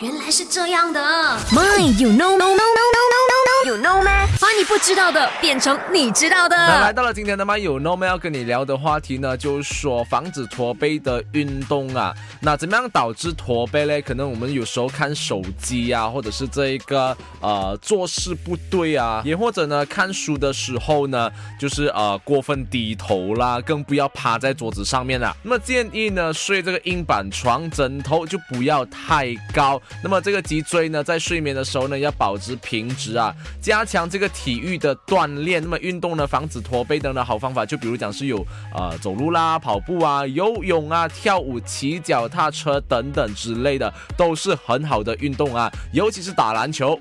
原来是这样的。My, you know, no, no, 不知道的变成你知道的。那来到了今天的吗有 No 们要跟你聊的话题呢，就是说防止驼背的运动啊。那怎么样导致驼背嘞？可能我们有时候看手机啊，或者是这一个呃做事不对啊，也或者呢看书的时候呢，就是呃过分低头啦，更不要趴在桌子上面啦。那么建议呢睡这个硬板床，枕头就不要太高。那么这个脊椎呢，在睡眠的时候呢，要保持平直啊，加强这个体育的锻炼。那么运动呢，防止驼背等等好方法，就比如讲是有呃走路啦、跑步啊、游泳啊、跳舞、骑脚踏车等等之类的，都是很好的运动啊，尤其是打篮球。